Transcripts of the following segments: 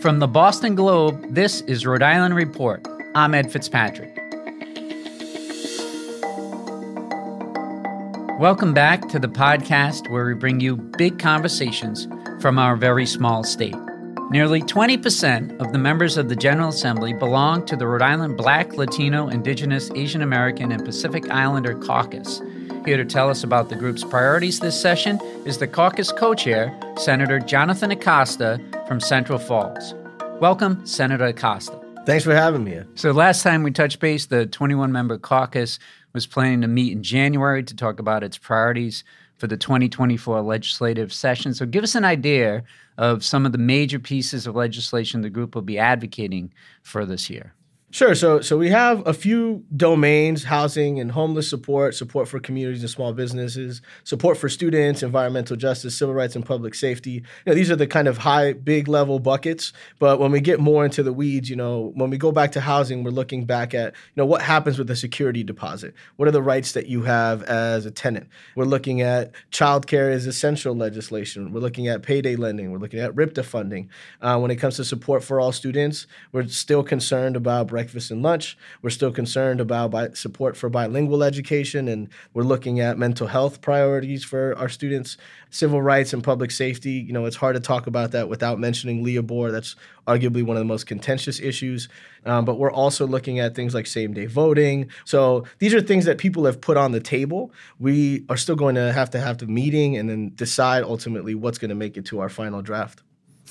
From the Boston Globe, this is Rhode Island Report. I'm Ed Fitzpatrick. Welcome back to the podcast where we bring you big conversations from our very small state. Nearly 20% of the members of the General Assembly belong to the Rhode Island Black, Latino, Indigenous, Asian American, and Pacific Islander Caucus. Here to tell us about the group's priorities this session is the caucus co chair, Senator Jonathon Acosta from Central Falls. Welcome, Senator Acosta. Thanks for having me. So, last time we touched base, the 21 member caucus was planning to meet in January to talk about its priorities for the 2024 legislative session. So, give us an idea of some of the major pieces of legislation the group will be advocating for this year. Sure. So, so we have a few domains: housing and homeless support, support for communities and small businesses, support for students, environmental justice, civil rights, and public safety. You know, these are the kind of high, big level buckets. But when we get more into the weeds, you know, when we go back to housing, we're looking back at you know what happens with the security deposit. What are the rights that you have as a tenant? We're looking at childcare as essential legislation. We're looking at payday lending. We're looking at RIPTA funding. Uh, when it comes to support for all students, we're still concerned about breakfast and lunch. We're still concerned about bi- support for bilingual education, and we're looking at mental health priorities for our students, civil rights and public safety. You know, it's hard to talk about that without mentioning LEOBOR. That's arguably one of the most contentious issues. Um, but we're also looking at things like same day voting. So these are things that people have put on the table. We are still going to have to have the meeting and then decide ultimately what's going to make it to our final draft.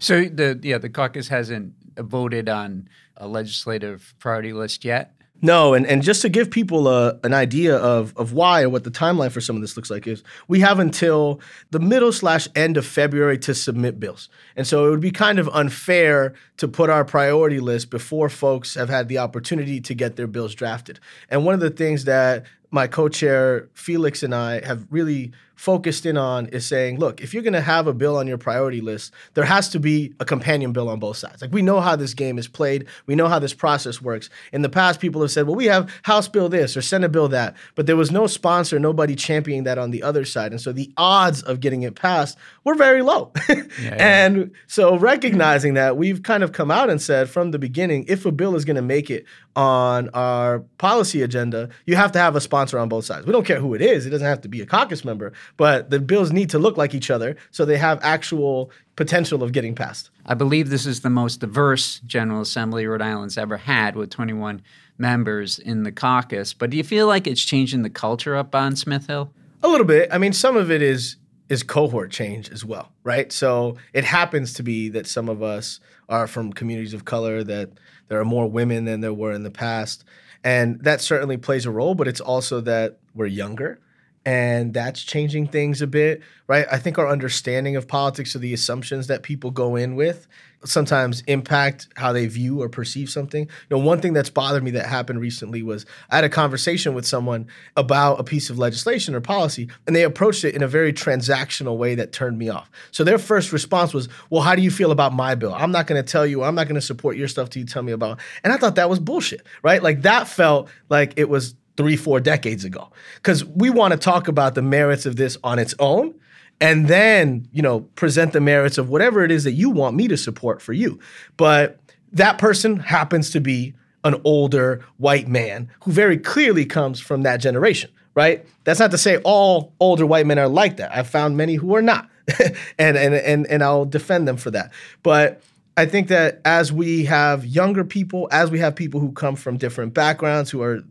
So the yeah the caucus hasn't voted on a legislative priority list yet. No, and, and just to give people a, an idea of, of why and what the timeline for some of this looks like is we have until the middle slash end of February to submit bills. And so it would be kind of unfair to put our priority list before folks have had the opportunity to get their bills drafted. And one of the things that my co-chair Felix and I have really focused in on is saying, look, if you're going to have a bill on your priority list, there has to be a companion bill on both sides. Like we know how this game is played, we know how this process works. In the past, people have said, well, we have House Bill this or Senate Bill that, but there was no sponsor, nobody championing that on the other side, and so the odds of getting it passed were very low. yeah, yeah. And so recognizing that, we've kind of come out and said from the beginning, if a bill is going to make it on our policy agenda, you have to have a sponsor on both sides. We don't care who it is; it doesn't have to be a caucus member, but the bills need to look like each other so they have actual potential of getting passed. I believe this is the most diverse General Assembly Rhode Island's ever had with 21 members in the caucus. But do you feel like it's changing the culture up on Smith Hill? A little bit. I mean, some of it is is cohort change as well, right? So it happens to be that some of us are from communities of color that there are more women than there were in the past. And that certainly plays a role, but it's also that we're younger and that's changing things a bit, right? I think our understanding of politics or the assumptions that people go in with sometimes impact how they view or perceive something. You know, one thing that's bothered me that happened recently was I had a conversation with someone about a piece of legislation or policy, and they approached it in a very transactional way that turned me off. So their first response was, Well, how do you feel about my bill? I'm not going to tell you, I'm not going to support your stuff till you tell me about. And I thought that was bullshit, right? Like that felt like it was three, four decades ago. Because we want to talk about the merits of this on its own and then, you know, present the merits of whatever it is that you want me to support for you. But that person happens to be an older white man who very clearly comes from that generation, right? That's not to say all older white men are like that. I've found many who are not. and, and and and I'll defend them for that. But I think that as we have younger people, as we have people who come from different backgrounds, who are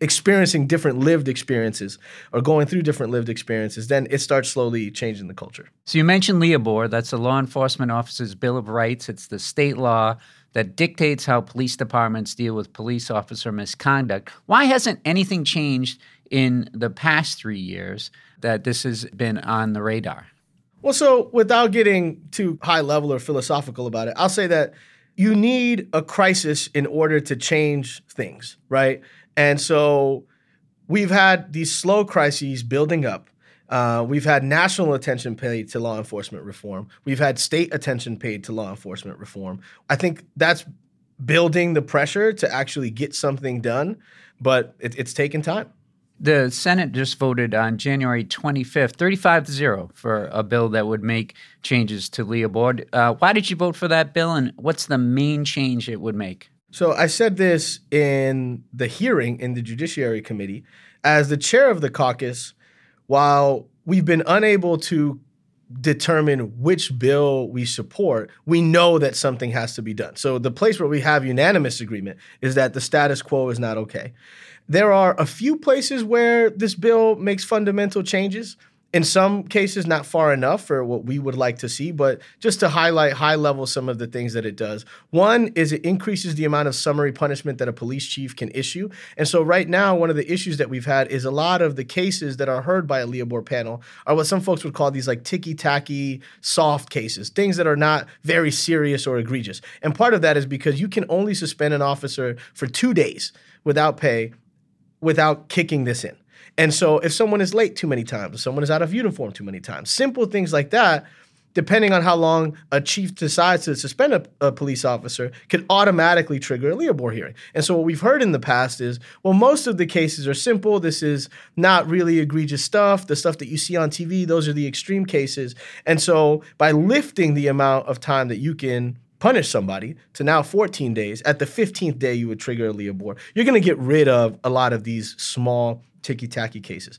experiencing different lived experiences or going through different lived experiences, then it starts slowly changing the culture. So you mentioned LEOBOR. That's the law enforcement officer's Bill of Rights. It's the state law that dictates how police departments deal with police officer misconduct. Why hasn't anything changed in the past three years that this has been on the radar? Well, so without getting too high level or philosophical about it, I'll say that you need a crisis in order to change things, right? And so we've had these slow crises building up. Uh, we've had national attention paid to law enforcement reform. We've had state attention paid to law enforcement reform. I think that's building the pressure to actually get something done, but it, it's taken time. The Senate just voted on January 25th, 35 to 0, for a bill that would make changes to LEOBOR. Uh, why did you vote for that bill, and what's the main change it would make? So I said this in the hearing in the Judiciary Committee. As the chair of the caucus, while we've been unable to determine which bill we support, we know that something has to be done. So the place where we have unanimous agreement is that the status quo is not okay. There are a few places where this bill makes fundamental changes. In some cases, not far enough for what we would like to see, but just to highlight high level some of the things that it does. One is it increases the amount of summary punishment that a police chief can issue. And so, right now, one of the issues that we've had is a lot of the cases that are heard by a LEOBOR panel are what some folks would call these like ticky tacky soft cases, things that are not very serious or egregious. And part of that is because you can only suspend an officer for two days without pay without kicking this in. And so if someone is late too many times, if someone is out of uniform too many times, simple things like that, depending on how long a chief decides to suspend a, a police officer, could automatically trigger a LEOBOR hearing. And so what we've heard in the past is, well, most of the cases are simple. This is not really egregious stuff. The stuff that you see on TV, those are the extreme cases. And so by lifting the amount of time that you can punish somebody to now 14 days. At the 15th day, you would trigger a Leah. You're going to get rid of a lot of these small ticky tacky cases.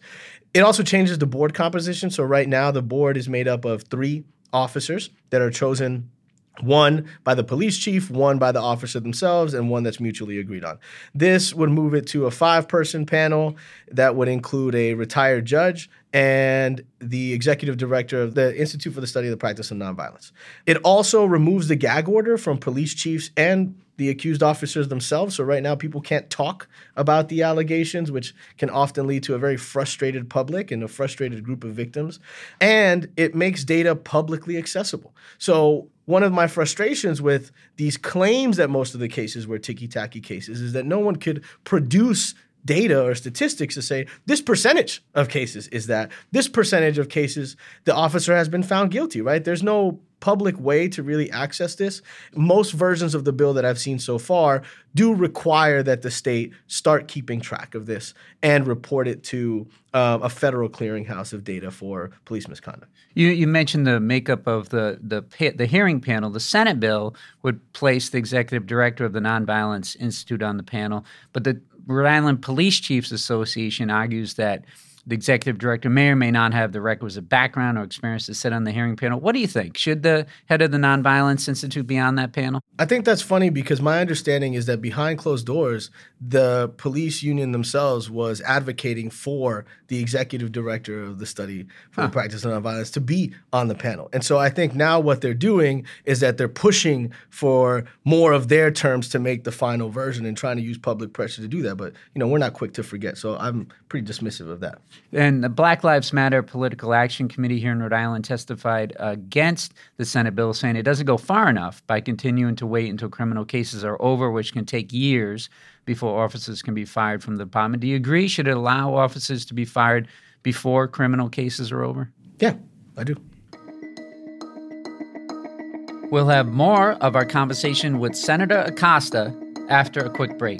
It also changes the board composition. So right now, the board is made up of three officers that are chosen one by the police chief, one by the officer themselves, and one that's mutually agreed on. This would move it to a five person panel that would include a retired judge and the executive director of the Institute for the Study of the Practice of Nonviolence. It also removes the gag order from police chiefs and the accused officers themselves. So right now, people can't talk about the allegations, which can often lead to a very frustrated public and a frustrated group of victims. And it makes data publicly accessible. So one of my frustrations with these claims that most of the cases were ticky tacky cases is that no one could produce data or statistics to say this percentage of cases is that this percentage of cases the officer has been found guilty right there's no public way to really access this. Most versions of the bill that I've seen so far do require that the state start keeping track of this and report it to um, a federal clearinghouse of data for police misconduct. You, you mentioned the makeup of the, the the hearing panel. The Senate bill would place the executive director of the Nonviolence Institute on the panel, but the Rhode Island Police Chiefs Association argues that the executive director may or may not have the requisite background or experience to sit on the hearing panel. What do you think? Should the head of the Nonviolence Institute be on that panel? I think that's funny because my understanding is that behind closed doors, the police union themselves was advocating for the executive director of the study for huh. the practice of nonviolence to be on the panel. And so I think now what they're doing is that they're pushing for more of their terms to make the final version and trying to use public pressure to do that. But you know, we're not quick to forget. So I'm pretty dismissive of that. And the Black Lives Matter Political Action Committee here in Rhode Island testified against the Senate bill, saying it doesn't go far enough by continuing to wait until criminal cases are over, which can take years before officers can be fired from the department. Do you agree? Should it allow officers to be fired before criminal cases are over? Yeah, I do. We'll have more of our conversation with Senator Acosta after a quick break.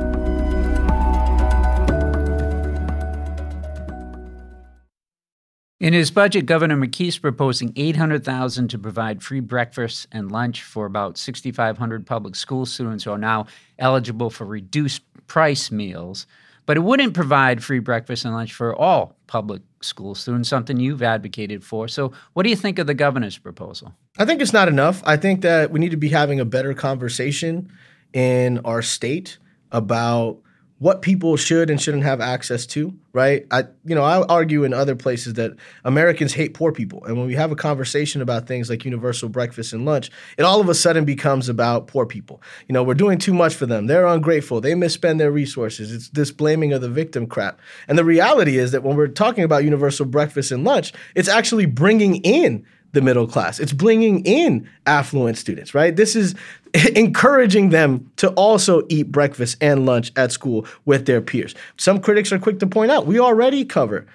In his budget, Governor McKee is proposing 800,000 to provide free breakfast and lunch for about 6,500 public school students who are now eligible for reduced price meals. but it wouldn't provide free breakfast and lunch for all public school students, something you've advocated for. So, what do you think of the governor's proposal? I think it's not enough. I think that we need to be having a better conversation in our state about what people should and shouldn't have access to, right? I you know, I argue in other places that Americans hate poor people. And when we have a conversation about things like universal breakfast and lunch, it all of a sudden becomes about poor people. You know, we're doing too much for them. They're ungrateful. They misspend their resources. It's this blaming of the victim crap. And the reality is that when we're talking about universal breakfast and lunch, it's actually bringing in the middle class. It's bringing in affluent students, right? This is encouraging them to also eat breakfast and lunch at school with their peers. Some critics are quick to point out we already cover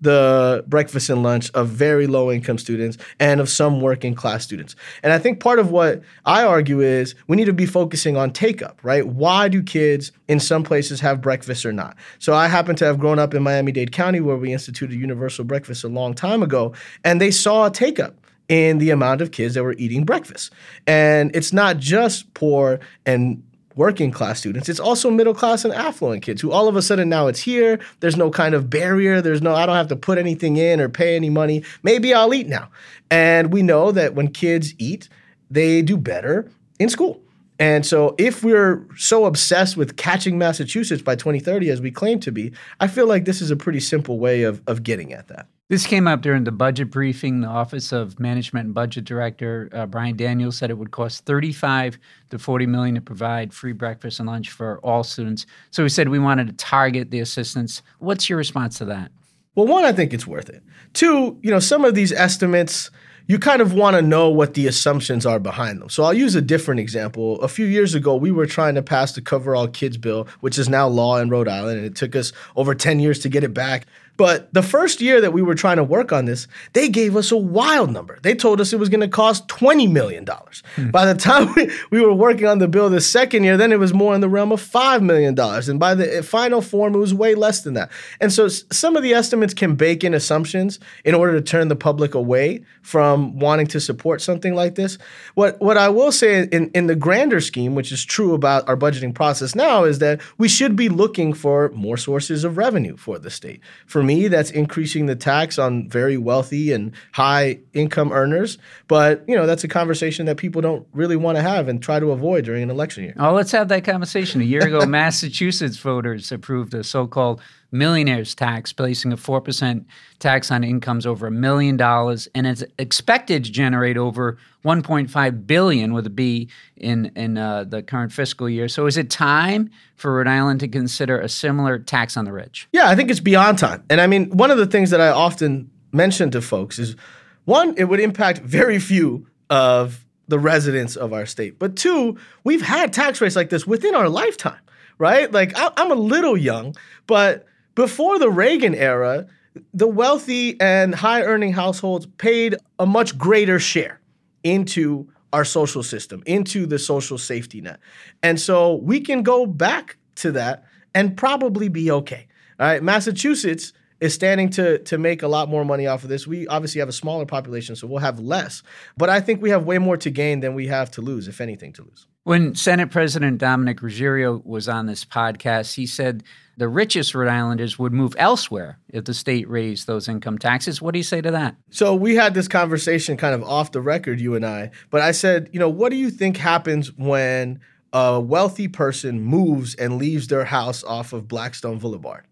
the breakfast and lunch of very low income students and of some working class students. And I think part of what I argue is we need to be focusing on take up, right? Why do kids in some places have breakfast or not? So I happen to have grown up in Miami Dade County where we instituted universal breakfast a long time ago, and they saw a take up in the amount of kids that were eating breakfast. And it's not just poor and working class students. It's also middle class and affluent kids who all of a sudden now it's here. There's no kind of barrier. There's no, I don't have to put anything in or pay any money. Maybe I'll eat now. And we know that when kids eat, they do better in school. And so, if we're so obsessed with catching Massachusetts by 2030 as we claim to be, I feel like this is a pretty simple way of, of getting at that. This came up during the budget briefing. The Office of Management and Budget Director uh, Brian Daniels said it would cost 35 to 40 million to provide free breakfast and lunch for all students. So he said we wanted to target the assistance. What's your response to that? Well, one, I think it's worth it. Two, you know, some of these estimates you kind of want to know what the assumptions are behind them. So I'll use a different example. A few years ago, we were trying to pass the Cover All Kids bill, which is now law in Rhode Island, and it took us over 10 years to get it back. But the first year that we were trying to work on this, they gave us a wild number. They told us it was going to cost $20 million. Hmm. By the time we, we were working on the bill the second year, then it was more in the realm of $5 million. And by the final form, it was way less than that. And so some of the estimates can bake in assumptions in order to turn the public away from wanting to support something like this. What, what I will say in, in the grander scheme, which is true about our budgeting process now, is that we should be looking for more sources of revenue for the state. For me, that's increasing the tax on very wealthy and high income earners. But, you know, that's a conversation that people don't really want to have and try to avoid during an election year. Oh, let's have that conversation. A year ago, Massachusetts voters approved a so called millionaires tax, placing a 4% tax on incomes over a million dollars, and it's expected to generate over 1.5 billion with a B in in uh, the current fiscal year. So, is it time for Rhode Island to consider a similar tax on the rich? Yeah, I think it's beyond time. And I mean, one of the things that I often mention to folks is one, it would impact very few of the residents of our state. But two, we've had tax rates like this within our lifetime, right? Like I, am a little young, but before the Reagan era, the wealthy and high earning households paid a much greater share into our social system, into the social safety net. And so we can go back to that and probably be okay. All right, Massachusetts is standing to to make a lot more money off of this. We obviously have a smaller population, so we'll have less. But I think we have way more to gain than we have to lose, if anything, to lose. When Senate President Dominic Ruggerio was on this podcast, he said the richest Rhode Islanders would move elsewhere if the state raised those income taxes. What do you say to that? So we had this conversation kind of off the record, you and I. But I said, you know, what do you think happens when a wealthy person moves and leaves their house off of Blackstone Boulevard?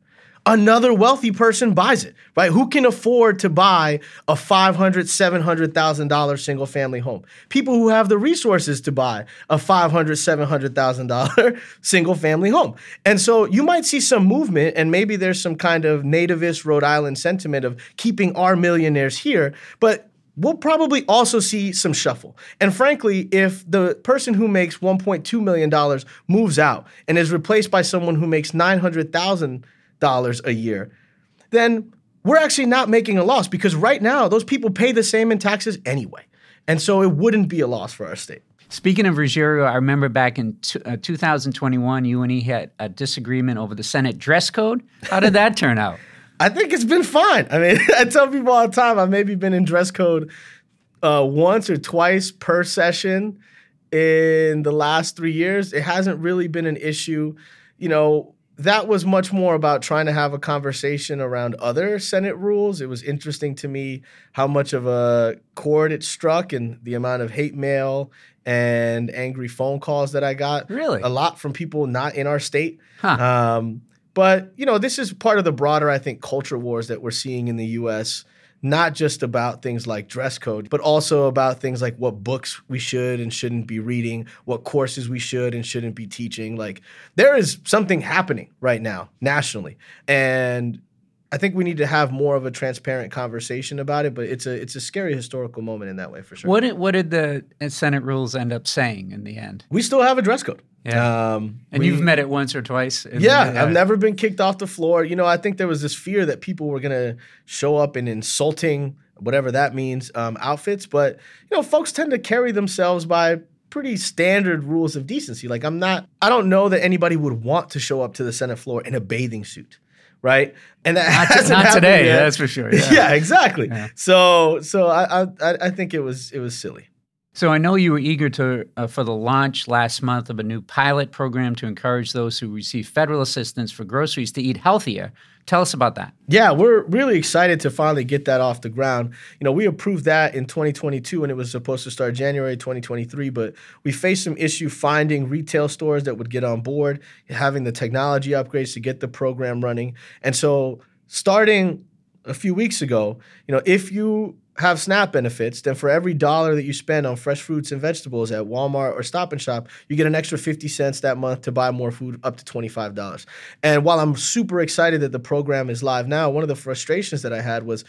Another wealthy person buys it, right? Who can afford to buy a $500,000, $700,000 single family home? People who have the resources to buy a $500,000, $700,000 single family home. And so you might see some movement, and maybe there's some kind of nativist Rhode Island sentiment of keeping our millionaires here, but we'll probably also see some shuffle. And frankly, if the person who makes $1.2 million moves out and is replaced by someone who makes 900,000 dollars a year, then we're actually not making a loss because right now those people pay the same in taxes anyway. And so it wouldn't be a loss for our state. Speaking of Ruggerio, I remember back in t- uh, 2021, you and he had a disagreement over the Senate dress code. How did that turn out? I think it's been fine. I mean, I tell people all the time I've maybe been in dress code uh, once or twice per session in the last three years. It hasn't really been an issue. You know, that was much more about trying to have a conversation around other Senate rules. It was interesting to me how much of a chord it struck and the amount of hate mail and angry phone calls that I got. Really? A lot from people not in our state. Huh. Um, but, you know, this is part of the broader, I think, culture wars that we're seeing in the US not just about things like dress code, but also about things like what books we should and shouldn't be reading, what courses we should and shouldn't be teaching. Like there is something happening right now nationally. And I think we need to have more of a transparent conversation about it, but it's a it's a scary historical moment in that way for sure. What did what did the Senate rules end up saying in the end? We still have a dress code. Yeah. Um, And we- you've met it once or twice. Yeah, the- I've never been kicked off the floor. You know, I think there was this fear that people were gonna show up in insulting, whatever that means, um, outfits. But you know, folks tend to carry themselves by pretty standard rules of decency. Like I'm not, I don't know that anybody would want to show up to the Senate floor in a bathing suit, right? And that Not, hasn't not today, yet. that's for sure. Yeah, Yeah. exactly. Yeah. So, so I, I I think it was, it was silly. So I know you were eager to uh, for the launch last month of a new pilot program to encourage those who receive federal assistance for groceries to eat healthier. Tell us about that. Yeah, we're really excited to finally get that off the ground. You know, we approved that in 2022 and it was supposed to start January 2023, but we faced some issue finding retail stores that would get on board, having the technology upgrades to get the program running. And so, starting a few weeks ago, you know, if you have SNAP benefits, then for every dollar that you spend on fresh fruits and vegetables at Walmart or Stop and Shop, you get an extra 50 cents that month to buy more food up to $25. And while I'm super excited that the program is live now, one of the frustrations that I had was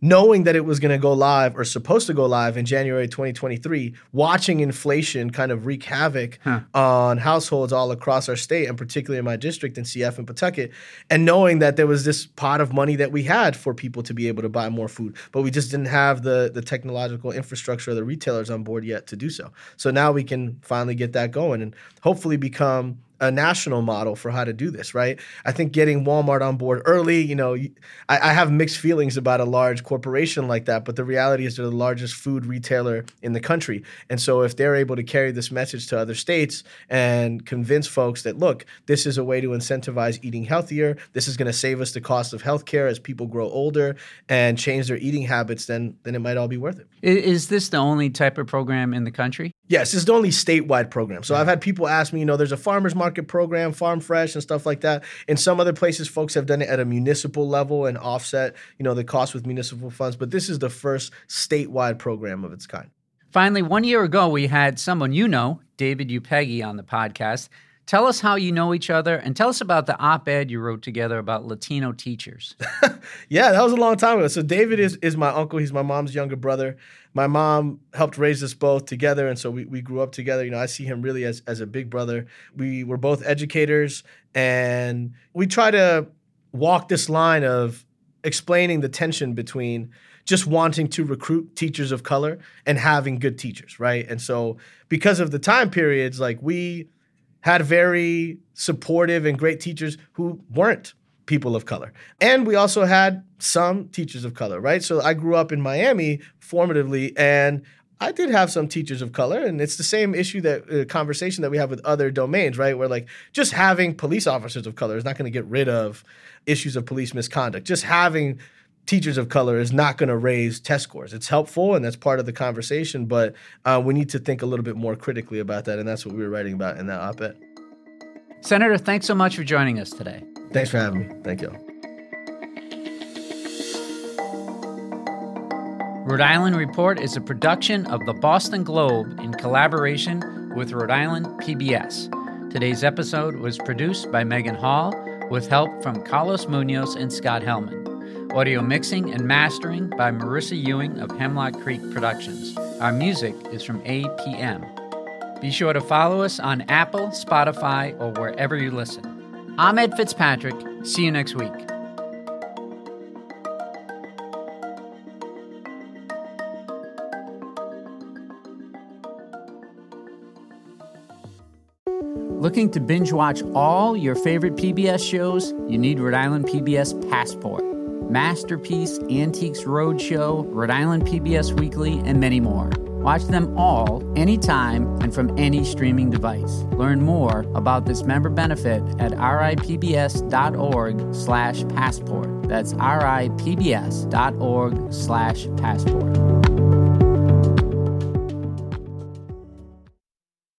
knowing that it was going to go live or supposed to go live in January 2023, watching inflation kind of wreak havoc Huh. on households all across our state, and particularly in my district in CF and Pawtucket, and knowing that there was this pot of money that we had for people to be able to buy more food, but we just didn't have the the technological infrastructure or the retailers on board yet to do so. So now we can finally get that going and hopefully become a national model for how to do this, right? I think getting Walmart on board early, you know, I, I have mixed feelings about a large corporation like that, but the reality is they're the largest food retailer in the country. And so if they're able to carry this message to other states and convince folks that, look, this is a way to incentivize eating healthier, this is going to save us the cost of healthcare as people grow older and change their eating habits, then, then it might all be worth it. Is this the only type of program in the country? Yes, it's the only statewide program. So mm. I've had people ask me, you know, there's a farmers market program, Farm Fresh, and stuff like that. In some other places, folks have done it at a municipal level and offset, you know, the cost with municipal funds. But this is the first statewide program of its kind. Finally, one year ago, we had someone you know, David Upegui, on the podcast. Tell us how you know each other and tell us about the op ed you wrote together about Latino teachers. Yeah, that was a long time ago. So David is is my uncle. He's my mom's younger brother. My mom helped raise us both together, and so we, we grew up together. You know, I see him really as as a big brother. We were both educators, and we try to walk this line of explaining the tension between just wanting to recruit teachers of color and having good teachers, right? And so because of the time periods, like we had very supportive and great teachers who weren't people of color. And we also had some teachers of color, right? So I grew up in Miami formatively and I did have some teachers of color, and it's the same issue that uh, conversation that we have with other domains, right? Where like just having police officers of color is not going to get rid of issues of police misconduct. Just having teachers of color is not going to raise test scores. It's helpful, and that's part of the conversation, but uh, we need to think a little bit more critically about that, and that's what we were writing about in that op-ed. Senator, thanks so much for joining us today. Thanks for having me. Thank you. Rhode Island Report is a production of the Boston Globe in collaboration with Rhode Island PBS. Today's episode was produced by Megan Hall with help from Carlos Munoz and Scott Helman. Audio mixing and mastering by Marissa Ewing of Hemlock Creek Productions. Our music is from APM. Be sure to follow us on Apple, Spotify, or wherever you listen. I'm Ed Fitzpatrick. See you next week. Looking to binge watch all your favorite PBS shows? You need Rhode Island PBS Passport, Masterpiece, Antiques Roadshow, Rhode Island PBS Weekly, and many more. Watch them all, anytime, and from any streaming device. Learn more about this member benefit at ripbs.org slash passport. That's ripbs.org slash passport.